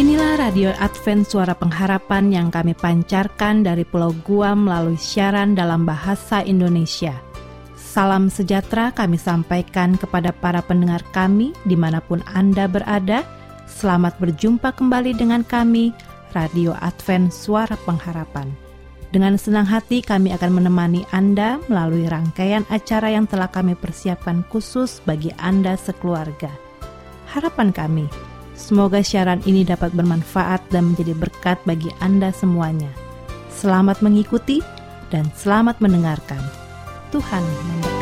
Inilah Radio Advent Suara Pengharapan yang kami pancarkan dari Pulau Guam melalui siaran dalam bahasa Indonesia. Salam sejahtera kami sampaikan kepada para pendengar kami di mana pun Anda berada. Selamat berjumpa kembali dengan kami, Radio Advent Suara Pengharapan. Dengan senang hati kami akan menemani Anda melalui rangkaian acara yang telah kami persiapkan khusus bagi Anda sekeluarga. Harapan kami, semoga siaran ini dapat bermanfaat dan menjadi berkat bagi Anda semuanya. Selamat mengikuti dan selamat mendengarkan. Tuhan memberkati.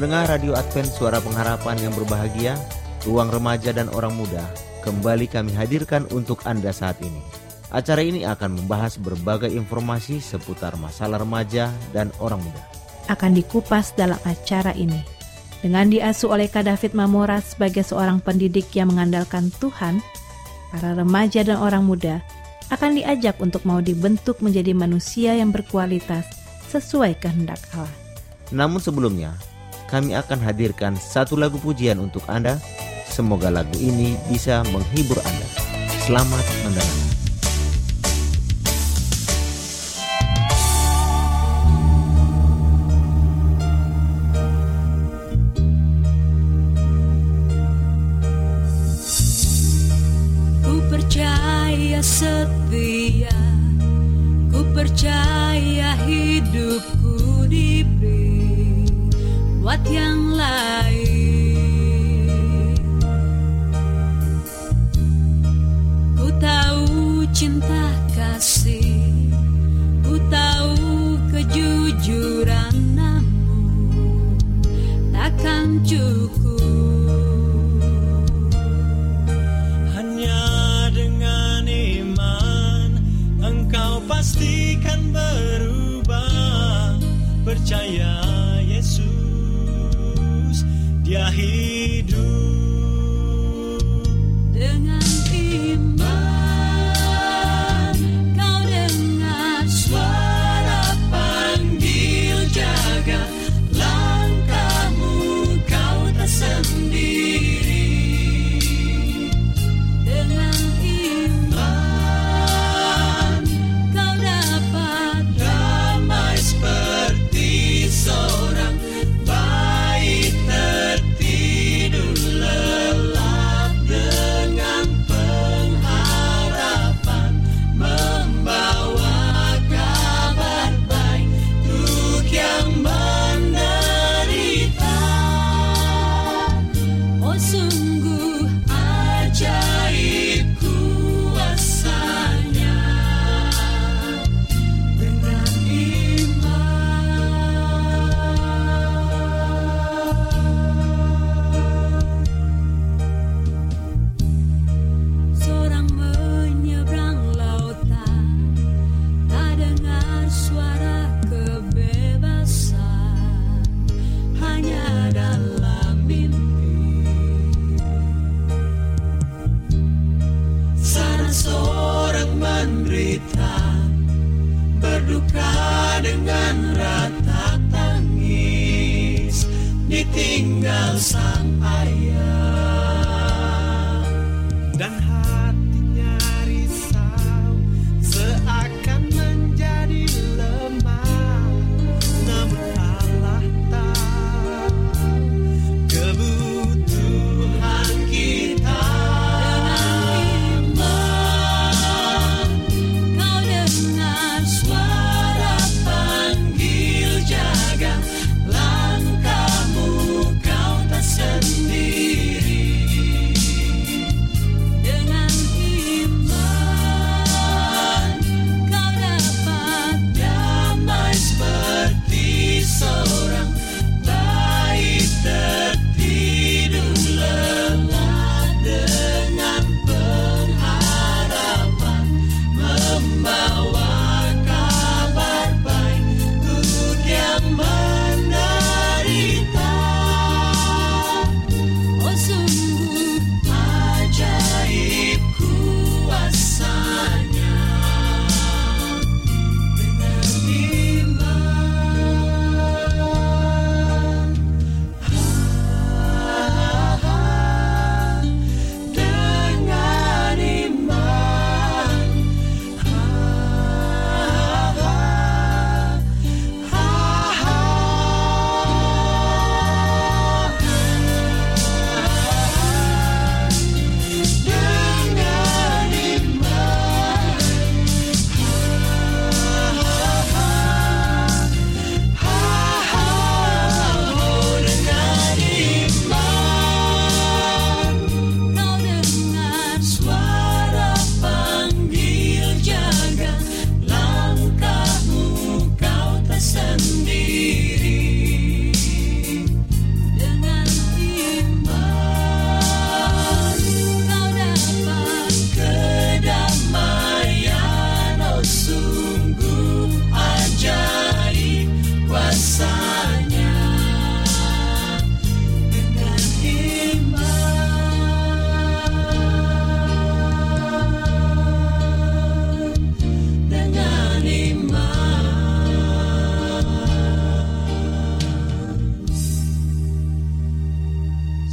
Pendengar Radio Advent Suara Pengharapan yang berbahagia, ruang remaja dan orang muda, kembali kami hadirkan untuk Anda saat ini. Acara ini akan membahas berbagai informasi seputar masalah remaja dan orang muda. Akan dikupas dalam acara ini. Dengan diasuh oleh Kak David Mamora sebagai seorang pendidik yang mengandalkan Tuhan, para remaja dan orang muda akan diajak untuk mau dibentuk menjadi manusia yang berkualitas sesuai kehendak Allah. Namun sebelumnya, kami akan hadirkan satu lagu pujian untuk Anda. Semoga lagu ini bisa menghibur Anda. Selamat percaya setia, ku percaya hidupku diberi buat yang lain. Ku tahu cinta kasih, ku tahu kejujuran namun takkan cukup.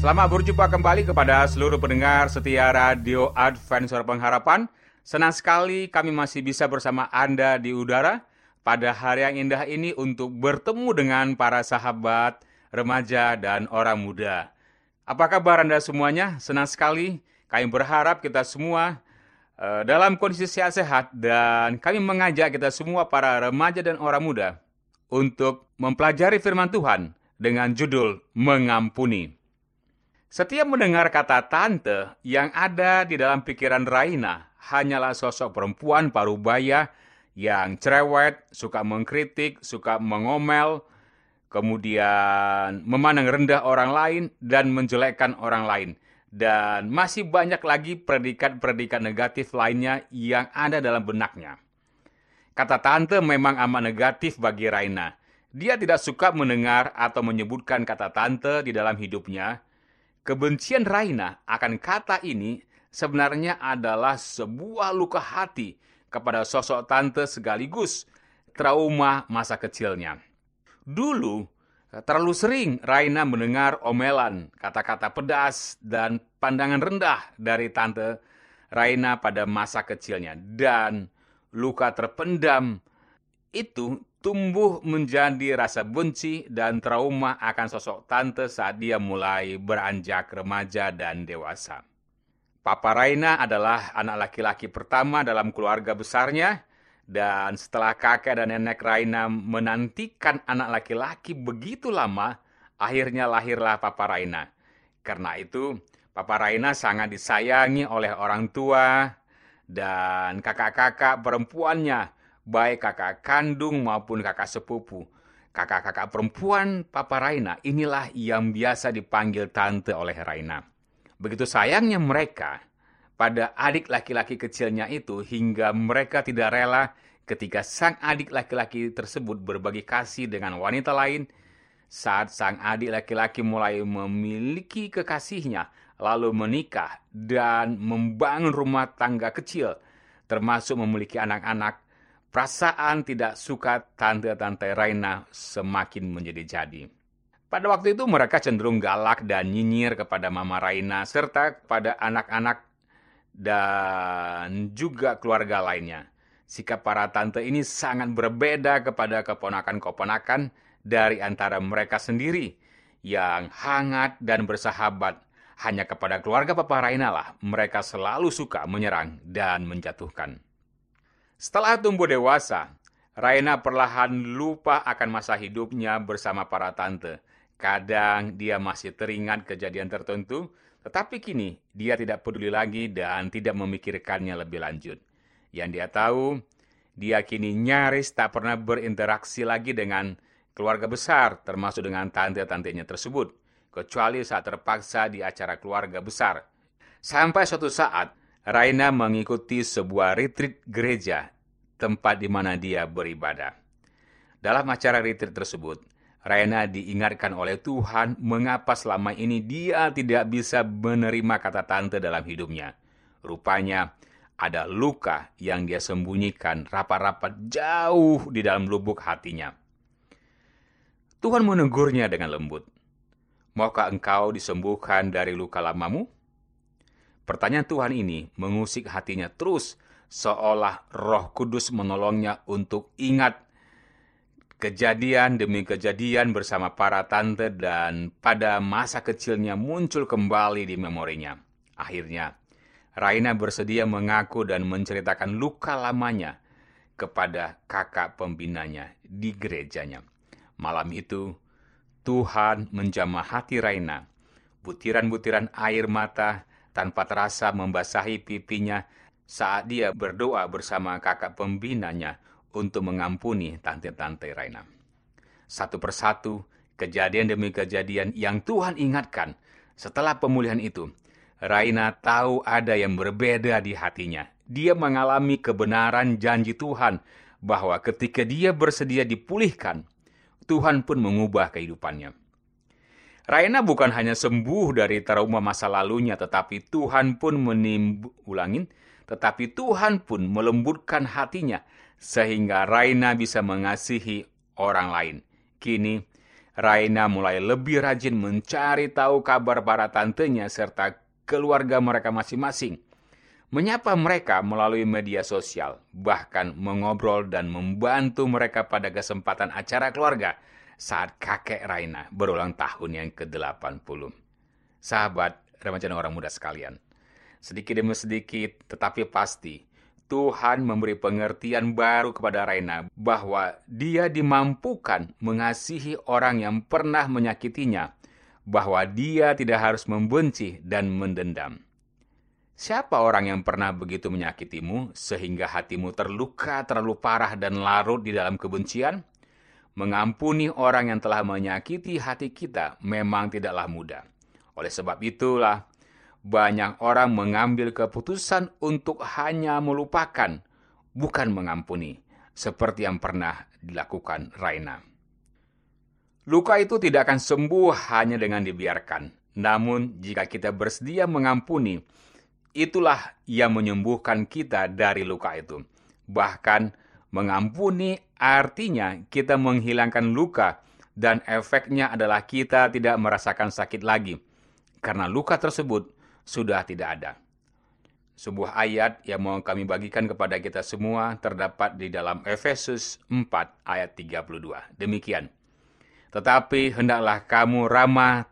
Selamat berjumpa kembali kepada seluruh pendengar setia Radio Advent Suara Pengharapan. Senang sekali kami masih bisa bersama Anda di udara pada hari yang indah ini untuk bertemu dengan para sahabat, remaja, dan orang muda. Apa kabar Anda semuanya? Senang sekali. Kami berharap kita semua uh, dalam kondisi sehat-sehat dan kami mengajak kita semua para remaja dan orang muda untuk mempelajari firman Tuhan dengan judul Mengampuni. Setiap mendengar kata tante yang ada di dalam pikiran Raina hanyalah sosok perempuan parubaya yang cerewet, suka mengkritik, suka mengomel, kemudian memandang rendah orang lain dan menjelekkan orang lain. Dan masih banyak lagi predikat-predikat negatif lainnya yang ada dalam benaknya. Kata tante memang amat negatif bagi Raina. Dia tidak suka mendengar atau menyebutkan kata tante di dalam hidupnya, Kebencian Raina akan kata ini sebenarnya adalah sebuah luka hati kepada sosok tante sekaligus trauma masa kecilnya. Dulu, terlalu sering Raina mendengar omelan, kata-kata pedas, dan pandangan rendah dari tante Raina pada masa kecilnya. Dan luka terpendam itu tumbuh menjadi rasa benci dan trauma akan sosok tante saat dia mulai beranjak remaja dan dewasa. Papa Raina adalah anak laki-laki pertama dalam keluarga besarnya, dan setelah kakek dan nenek Raina menantikan anak laki-laki begitu lama, akhirnya lahirlah Papa Raina. Karena itu, Papa Raina sangat disayangi oleh orang tua dan kakak-kakak perempuannya baik kakak kandung maupun kakak sepupu. Kakak-kakak perempuan Papa Raina inilah yang biasa dipanggil tante oleh Raina. Begitu sayangnya mereka pada adik laki-laki kecilnya itu hingga mereka tidak rela ketika sang adik laki-laki tersebut berbagi kasih dengan wanita lain saat sang adik laki-laki mulai memiliki kekasihnya lalu menikah dan membangun rumah tangga kecil termasuk memiliki anak-anak Perasaan tidak suka tante-tante Raina semakin menjadi jadi. Pada waktu itu mereka cenderung galak dan nyinyir kepada Mama Raina serta kepada anak-anak dan juga keluarga lainnya. Sikap para tante ini sangat berbeda kepada keponakan-keponakan dari antara mereka sendiri yang hangat dan bersahabat. Hanya kepada keluarga Papa Raina lah mereka selalu suka menyerang dan menjatuhkan. Setelah tumbuh dewasa, Raina perlahan lupa akan masa hidupnya bersama para tante. Kadang dia masih teringat kejadian tertentu, tetapi kini dia tidak peduli lagi dan tidak memikirkannya lebih lanjut. Yang dia tahu, dia kini nyaris tak pernah berinteraksi lagi dengan keluarga besar, termasuk dengan tante-tantenya tersebut, kecuali saat terpaksa di acara keluarga besar. Sampai suatu saat, Raina mengikuti sebuah retreat gereja, tempat di mana dia beribadah. Dalam acara retreat tersebut, Raina diingatkan oleh Tuhan mengapa selama ini dia tidak bisa menerima kata tante dalam hidupnya. Rupanya ada luka yang dia sembunyikan rapat-rapat jauh di dalam lubuk hatinya. Tuhan menegurnya dengan lembut. Maukah engkau disembuhkan dari luka lamamu? Pertanyaan Tuhan ini mengusik hatinya terus, seolah Roh Kudus menolongnya untuk ingat kejadian demi kejadian bersama para tante dan pada masa kecilnya muncul kembali di memorinya. Akhirnya, Raina bersedia mengaku dan menceritakan luka lamanya kepada kakak pembinanya di gerejanya. Malam itu, Tuhan menjamah hati Raina. Butiran-butiran air mata tanpa terasa membasahi pipinya saat dia berdoa bersama kakak pembinanya untuk mengampuni tante-tante Raina. Satu persatu, kejadian demi kejadian yang Tuhan ingatkan setelah pemulihan itu, Raina tahu ada yang berbeda di hatinya. Dia mengalami kebenaran janji Tuhan bahwa ketika dia bersedia dipulihkan, Tuhan pun mengubah kehidupannya. Raina bukan hanya sembuh dari trauma masa lalunya, tetapi Tuhan pun menimbulangin, tetapi Tuhan pun melembutkan hatinya, sehingga Raina bisa mengasihi orang lain. Kini, Raina mulai lebih rajin mencari tahu kabar para tantenya serta keluarga mereka masing-masing. Menyapa mereka melalui media sosial, bahkan mengobrol dan membantu mereka pada kesempatan acara keluarga saat kakek Raina berulang tahun yang ke-80. Sahabat, remaja dan orang muda sekalian, sedikit demi sedikit tetapi pasti Tuhan memberi pengertian baru kepada Raina bahwa dia dimampukan mengasihi orang yang pernah menyakitinya, bahwa dia tidak harus membenci dan mendendam. Siapa orang yang pernah begitu menyakitimu sehingga hatimu terluka terlalu parah dan larut di dalam kebencian? Mengampuni orang yang telah menyakiti hati kita memang tidaklah mudah. Oleh sebab itulah, banyak orang mengambil keputusan untuk hanya melupakan, bukan mengampuni, seperti yang pernah dilakukan Raina. Luka itu tidak akan sembuh hanya dengan dibiarkan. Namun, jika kita bersedia mengampuni, itulah yang menyembuhkan kita dari luka itu. Bahkan, mengampuni artinya kita menghilangkan luka, dan efeknya adalah kita tidak merasakan sakit lagi, karena luka tersebut sudah tidak ada. Sebuah ayat yang mau kami bagikan kepada kita semua terdapat di dalam Efesus 4 ayat 32. Demikian. Tetapi hendaklah kamu ramah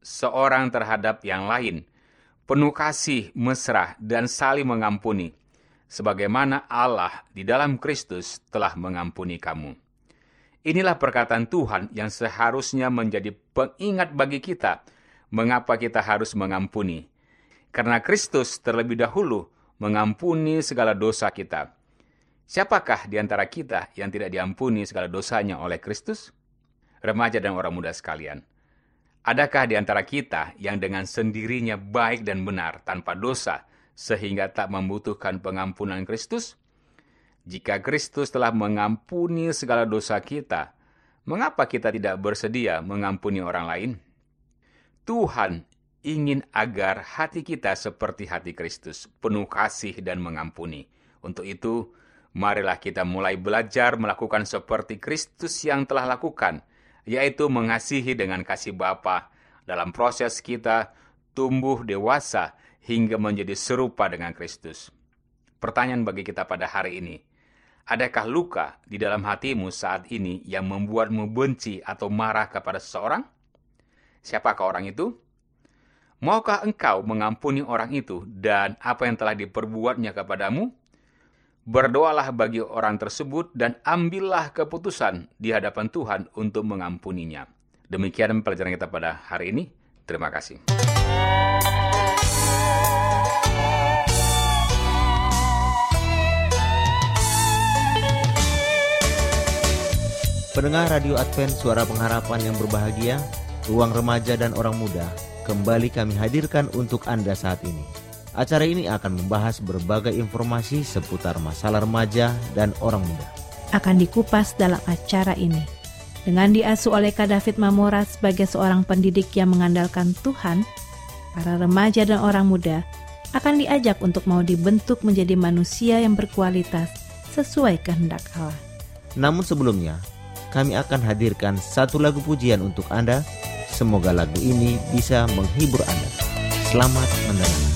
seorang terhadap yang lain, penuh kasih, mesra, dan saling mengampuni, sebagaimana Allah di dalam Kristus telah mengampuni kamu. Inilah perkataan Tuhan yang seharusnya menjadi pengingat bagi kita, mengapa kita harus mengampuni. Karena Kristus terlebih dahulu mengampuni segala dosa kita. Siapakah di antara kita yang tidak diampuni segala dosanya oleh Kristus? Remaja dan orang muda sekalian, adakah di antara kita yang dengan sendirinya baik dan benar tanpa dosa sehingga tak membutuhkan pengampunan Kristus? Jika Kristus telah mengampuni segala dosa kita, mengapa kita tidak bersedia mengampuni orang lain? Tuhan ingin agar hati kita seperti hati Kristus, penuh kasih dan mengampuni. Untuk itu, marilah kita mulai belajar melakukan seperti Kristus yang telah lakukan, yaitu mengasihi dengan kasih Bapa dalam proses kita tumbuh dewasa hingga menjadi serupa dengan Kristus. Pertanyaan bagi kita pada hari ini, adakah luka di dalam hatimu saat ini yang membuatmu benci atau marah kepada seseorang? Siapakah orang itu? Maukah engkau mengampuni orang itu dan apa yang telah diperbuatnya kepadamu? Berdoalah bagi orang tersebut dan ambillah keputusan di hadapan Tuhan untuk mengampuninya. Demikian pelajaran kita pada hari ini. Terima kasih. Pendengar Radio Advent Suara Pengharapan yang berbahagia, ruang remaja dan orang muda kembali kami hadirkan untuk Anda saat ini. Acara ini akan membahas berbagai informasi seputar masalah remaja dan orang muda. Akan dikupas dalam acara ini. Dengan diasuh oleh Kak David Mamora sebagai seorang pendidik yang mengandalkan Tuhan, para remaja dan orang muda akan diajak untuk mau dibentuk menjadi manusia yang berkualitas sesuai kehendak Allah. Namun sebelumnya, kami akan hadirkan satu lagu pujian untuk Anda. Semoga lagu ini bisa menghibur Anda. Selamat mendengarkan.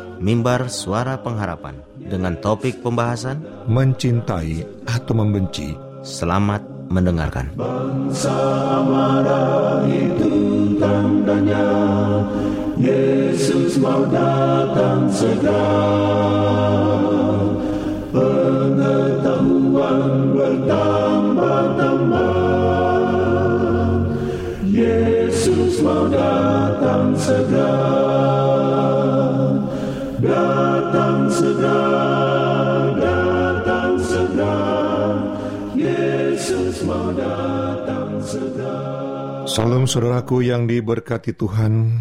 mimbar suara pengharapan dengan topik pembahasan mencintai atau membenci. Selamat mendengarkan. Bangsa marah itu tandanya Yesus mau datang segera Pengetahuan bertambah-tambah Yesus mau datang Salam saudaraku yang diberkati Tuhan.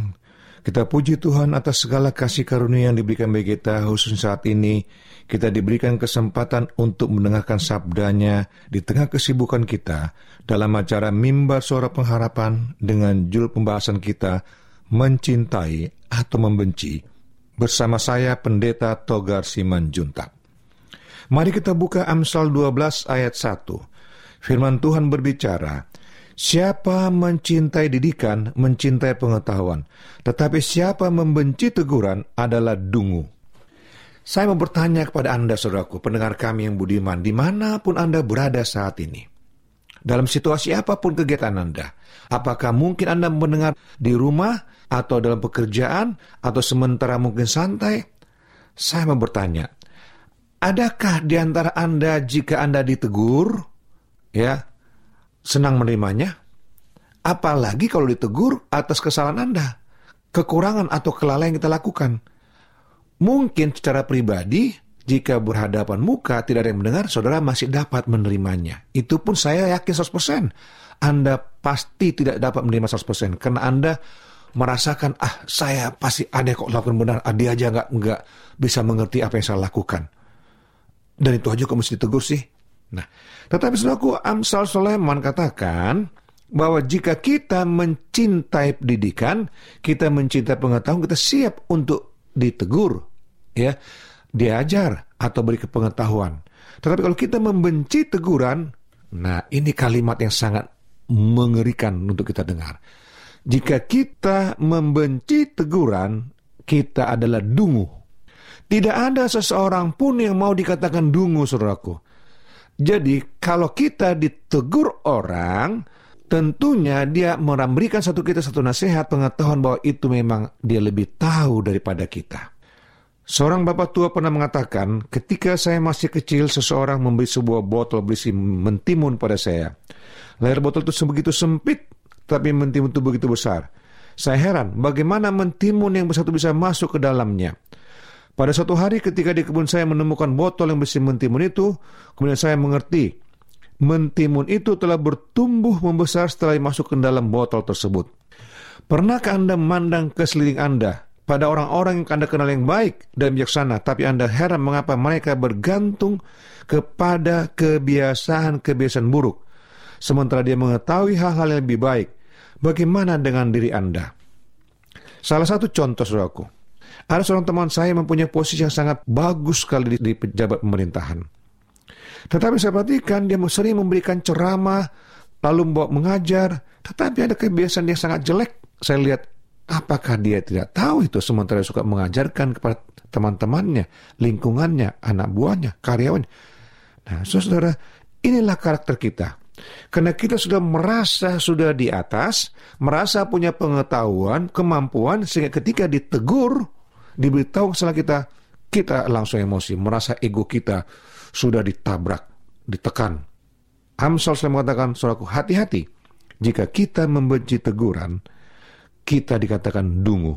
Kita puji Tuhan atas segala kasih karunia yang diberikan bagi kita khusus saat ini. Kita diberikan kesempatan untuk mendengarkan sabdanya di tengah kesibukan kita dalam acara Mimbar Suara Pengharapan dengan judul pembahasan kita Mencintai atau Membenci bersama saya Pendeta Togar Simanjuntak. Mari kita buka Amsal 12 ayat 1. Firman Tuhan berbicara, Siapa mencintai didikan, mencintai pengetahuan. Tetapi siapa membenci teguran adalah dungu. Saya mau bertanya kepada Anda, saudaraku, pendengar kami yang budiman, di mana pun Anda berada saat ini. Dalam situasi apa pun kegiatan Anda. Apakah mungkin Anda mendengar di rumah, atau dalam pekerjaan, atau sementara mungkin santai? Saya mau bertanya, adakah di antara Anda jika Anda ditegur, ya, senang menerimanya, apalagi kalau ditegur atas kesalahan Anda, kekurangan atau kelalaian yang kita lakukan. Mungkin secara pribadi, jika berhadapan muka tidak ada yang mendengar, saudara masih dapat menerimanya. Itu pun saya yakin 100%. Anda pasti tidak dapat menerima 100%, karena Anda merasakan, ah saya pasti ada kok lakukan benar, ah, dia aja nggak nggak bisa mengerti apa yang saya lakukan. Dan itu aja kok mesti ditegur sih. Nah, tetapi saudaraku Amsal Sulaiman katakan bahwa jika kita mencintai pendidikan, kita mencintai pengetahuan, kita siap untuk ditegur, ya, diajar atau beri pengetahuan. Tetapi kalau kita membenci teguran, nah ini kalimat yang sangat mengerikan untuk kita dengar. Jika kita membenci teguran, kita adalah dungu. Tidak ada seseorang pun yang mau dikatakan dungu, saudaraku. Jadi kalau kita ditegur orang, tentunya dia memberikan satu kita satu nasihat pengetahuan bahwa itu memang dia lebih tahu daripada kita. Seorang bapak tua pernah mengatakan, ketika saya masih kecil, seseorang memberi sebuah botol berisi mentimun pada saya. Layar botol itu begitu sempit, tapi mentimun itu begitu besar. Saya heran, bagaimana mentimun yang besar itu bisa masuk ke dalamnya. Pada suatu hari ketika di kebun saya menemukan botol yang berisi mentimun itu, kemudian saya mengerti, mentimun itu telah bertumbuh membesar setelah masuk ke dalam botol tersebut. Pernahkah Anda memandang ke sekeliling Anda pada orang-orang yang Anda kenal yang baik dan bijaksana, tapi Anda heran mengapa mereka bergantung kepada kebiasaan-kebiasaan buruk, sementara dia mengetahui hal-hal yang lebih baik. Bagaimana dengan diri Anda? Salah satu contoh, saudaraku, ada seorang teman saya mempunyai posisi yang sangat bagus sekali di, di pejabat pemerintahan. Tetapi saya perhatikan dia sering memberikan ceramah, lalu membawa mengajar, tetapi ada kebiasaan yang sangat jelek. Saya lihat apakah dia tidak tahu itu sementara suka mengajarkan kepada teman-temannya, lingkungannya, anak buahnya, karyawan. Nah, saudara, inilah karakter kita. Karena kita sudah merasa sudah di atas, merasa punya pengetahuan, kemampuan, sehingga ketika ditegur, diberitahu salah kita, kita langsung emosi, merasa ego kita sudah ditabrak, ditekan. Amsal saya mengatakan, saudaraku, hati-hati. Jika kita membenci teguran, kita dikatakan dungu.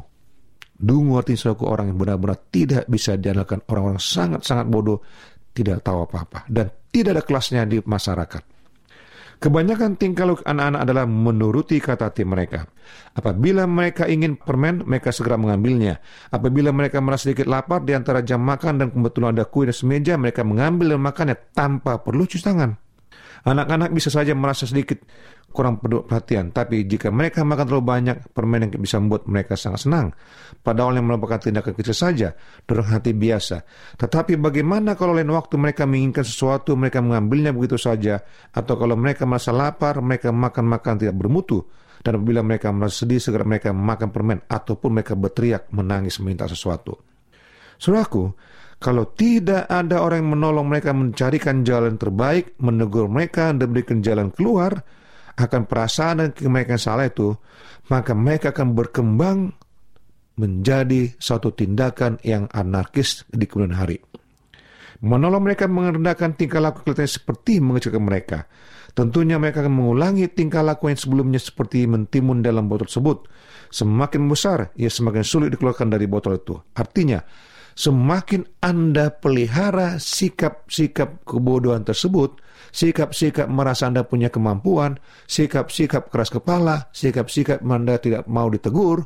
Dungu artinya saudaraku orang yang benar-benar tidak bisa diandalkan orang-orang sangat-sangat bodoh, tidak tahu apa-apa, dan tidak ada kelasnya di masyarakat. Kebanyakan tingkah laku anak-anak adalah menuruti kata hati mereka. Apabila mereka ingin permen, mereka segera mengambilnya. Apabila mereka merasa sedikit lapar di antara jam makan dan kebetulan ada kue di semeja, mereka mengambil dan makannya tanpa perlu cuci tangan. Anak-anak bisa saja merasa sedikit kurang perhatian, tapi jika mereka makan terlalu banyak, permen yang bisa membuat mereka sangat senang. Padahal yang merupakan tindakan kecil saja, dorong hati biasa. Tetapi bagaimana kalau lain waktu mereka menginginkan sesuatu, mereka mengambilnya begitu saja, atau kalau mereka merasa lapar, mereka makan-makan tidak bermutu, dan apabila mereka merasa sedih, segera mereka makan permen, ataupun mereka berteriak, menangis, meminta sesuatu. Suraku, kalau tidak ada orang yang menolong mereka mencarikan jalan terbaik, menegur mereka, dan berikan jalan keluar, akan perasaan dan mereka salah itu, maka mereka akan berkembang menjadi suatu tindakan yang anarkis di kemudian hari. Menolong mereka merendahkan tingkah laku kelihatannya seperti mengecilkan mereka. Tentunya mereka akan mengulangi tingkah laku yang sebelumnya seperti mentimun dalam botol tersebut. Semakin besar, ia semakin sulit dikeluarkan dari botol itu. Artinya, semakin Anda pelihara sikap-sikap kebodohan tersebut, sikap-sikap merasa Anda punya kemampuan, sikap-sikap keras kepala, sikap-sikap Anda tidak mau ditegur,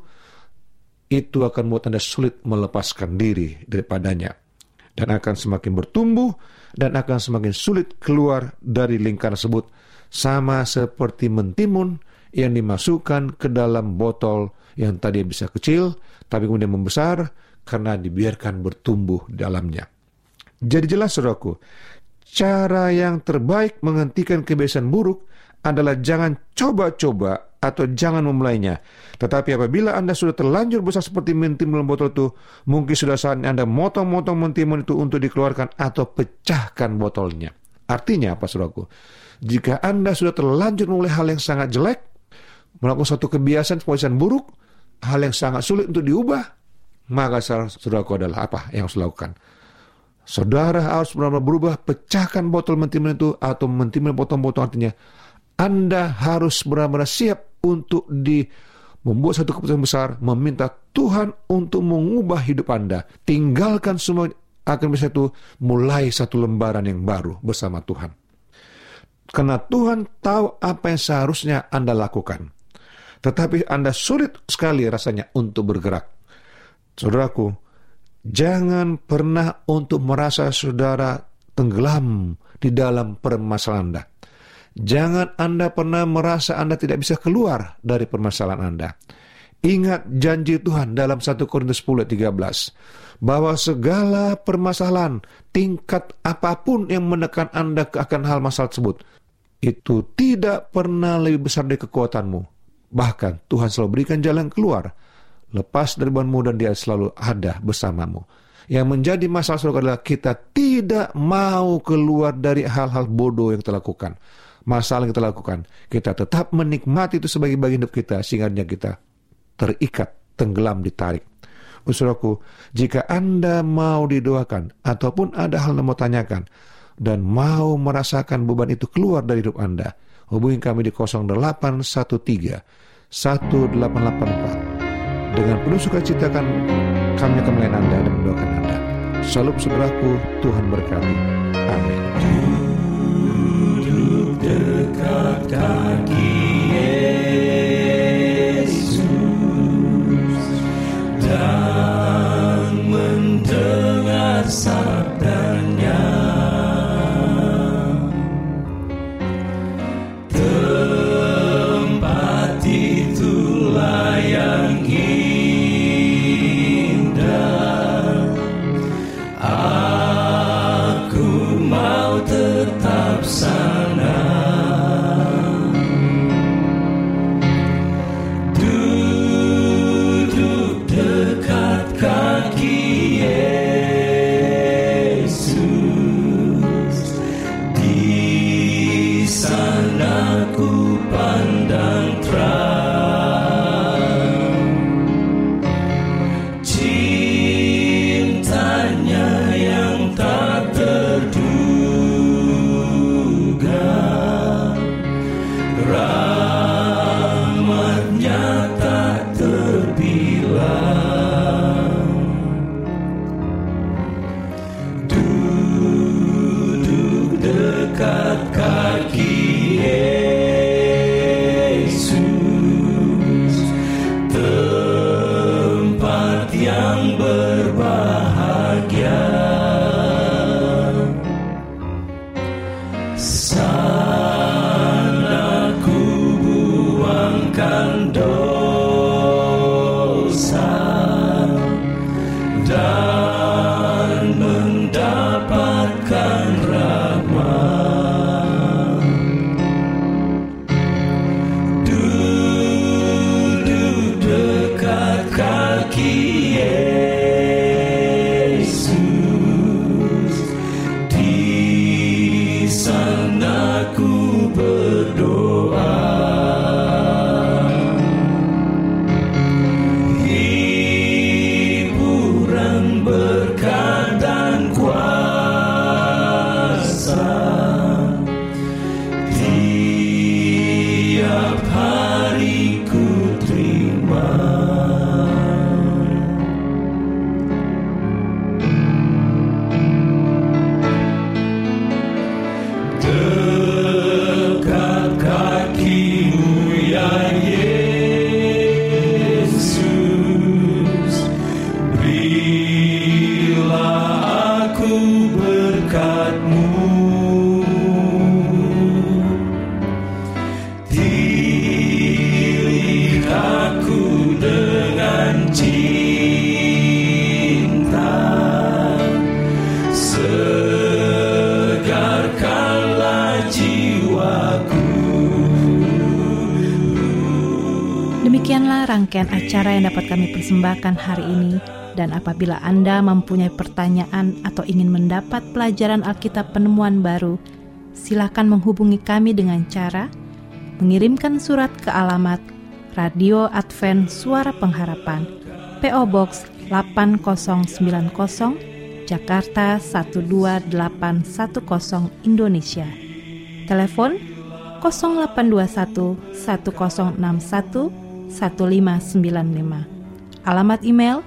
itu akan membuat Anda sulit melepaskan diri daripadanya. Dan akan semakin bertumbuh dan akan semakin sulit keluar dari lingkaran tersebut. Sama seperti mentimun yang dimasukkan ke dalam botol yang tadi bisa kecil, tapi kemudian membesar karena dibiarkan bertumbuh dalamnya. Jadi jelas saudaraku, cara yang terbaik menghentikan kebiasaan buruk adalah jangan coba-coba atau jangan memulainya. Tetapi apabila Anda sudah terlanjur besar seperti mentimun dalam botol itu, mungkin sudah saatnya Anda motong-motong mentimun itu untuk dikeluarkan atau pecahkan botolnya. Artinya apa saudaraku? Jika Anda sudah terlanjur memulai hal yang sangat jelek, melakukan suatu kebiasaan kebiasaan buruk, hal yang sangat sulit untuk diubah, maka saudaraku adalah apa yang harus dilakukan? Saudara harus benar-benar berubah, pecahkan botol mentimun itu atau mentimun botol-botol artinya anda harus benar-benar siap untuk di membuat satu keputusan besar, meminta Tuhan untuk mengubah hidup Anda. Tinggalkan semua akan bisa itu mulai satu lembaran yang baru bersama Tuhan. Karena Tuhan tahu apa yang seharusnya Anda lakukan. Tetapi Anda sulit sekali rasanya untuk bergerak. Saudaraku, jangan pernah untuk merasa saudara tenggelam di dalam permasalahan Anda. Jangan Anda pernah merasa Anda tidak bisa keluar dari permasalahan Anda. Ingat janji Tuhan dalam 1 Korintus 10 13 bahwa segala permasalahan tingkat apa pun yang menekan Anda akan hal masalah tersebut itu tidak pernah lebih besar dari kekuatanmu. Bahkan Tuhan selalu berikan jalan keluar. Lepas dari bebanmu dan dia selalu ada bersamamu. Yang menjadi masalah saudara adalah kita tidak mau keluar dari hal-hal bodoh yang kita lakukan masalah yang kita lakukan. Kita tetap menikmati itu sebagai bagian hidup kita sehingga kita terikat, tenggelam, ditarik. Usuraku, jika Anda mau didoakan ataupun ada hal yang mau tanyakan dan mau merasakan beban itu keluar dari hidup Anda, hubungi kami di 0813 1884. Dengan penuh sukacita kan kami akan melayani Anda dan mendoakan Anda. Salam saudaraku, Tuhan berkati. Amin. dekat persembahkan hari ini dan apabila Anda mempunyai pertanyaan atau ingin mendapat pelajaran Alkitab penemuan baru, silakan menghubungi kami dengan cara mengirimkan surat ke alamat Radio Advent Suara Pengharapan, PO Box 8090, Jakarta 12810 Indonesia. Telepon 0821 1061 1595. Alamat email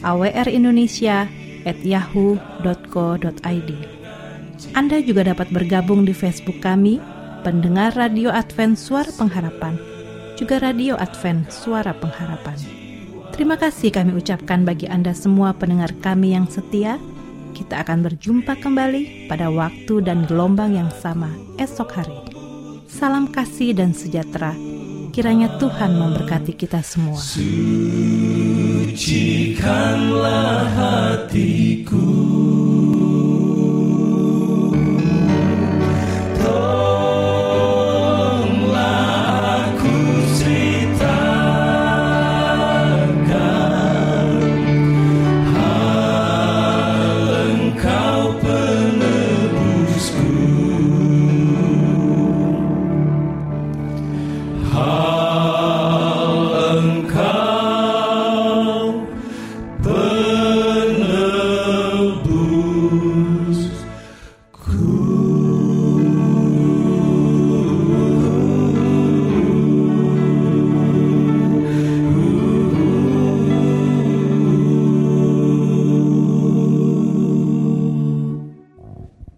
awrindonesia@yahoo.co.id. Anda juga dapat bergabung di Facebook kami, pendengar Radio Advent Suara Pengharapan, juga Radio Advent Suara Pengharapan. Terima kasih kami ucapkan bagi Anda semua pendengar kami yang setia. Kita akan berjumpa kembali pada waktu dan gelombang yang sama esok hari. Salam kasih dan sejahtera. Kiranya Tuhan memberkati kita semua. Sucikanlah hatiku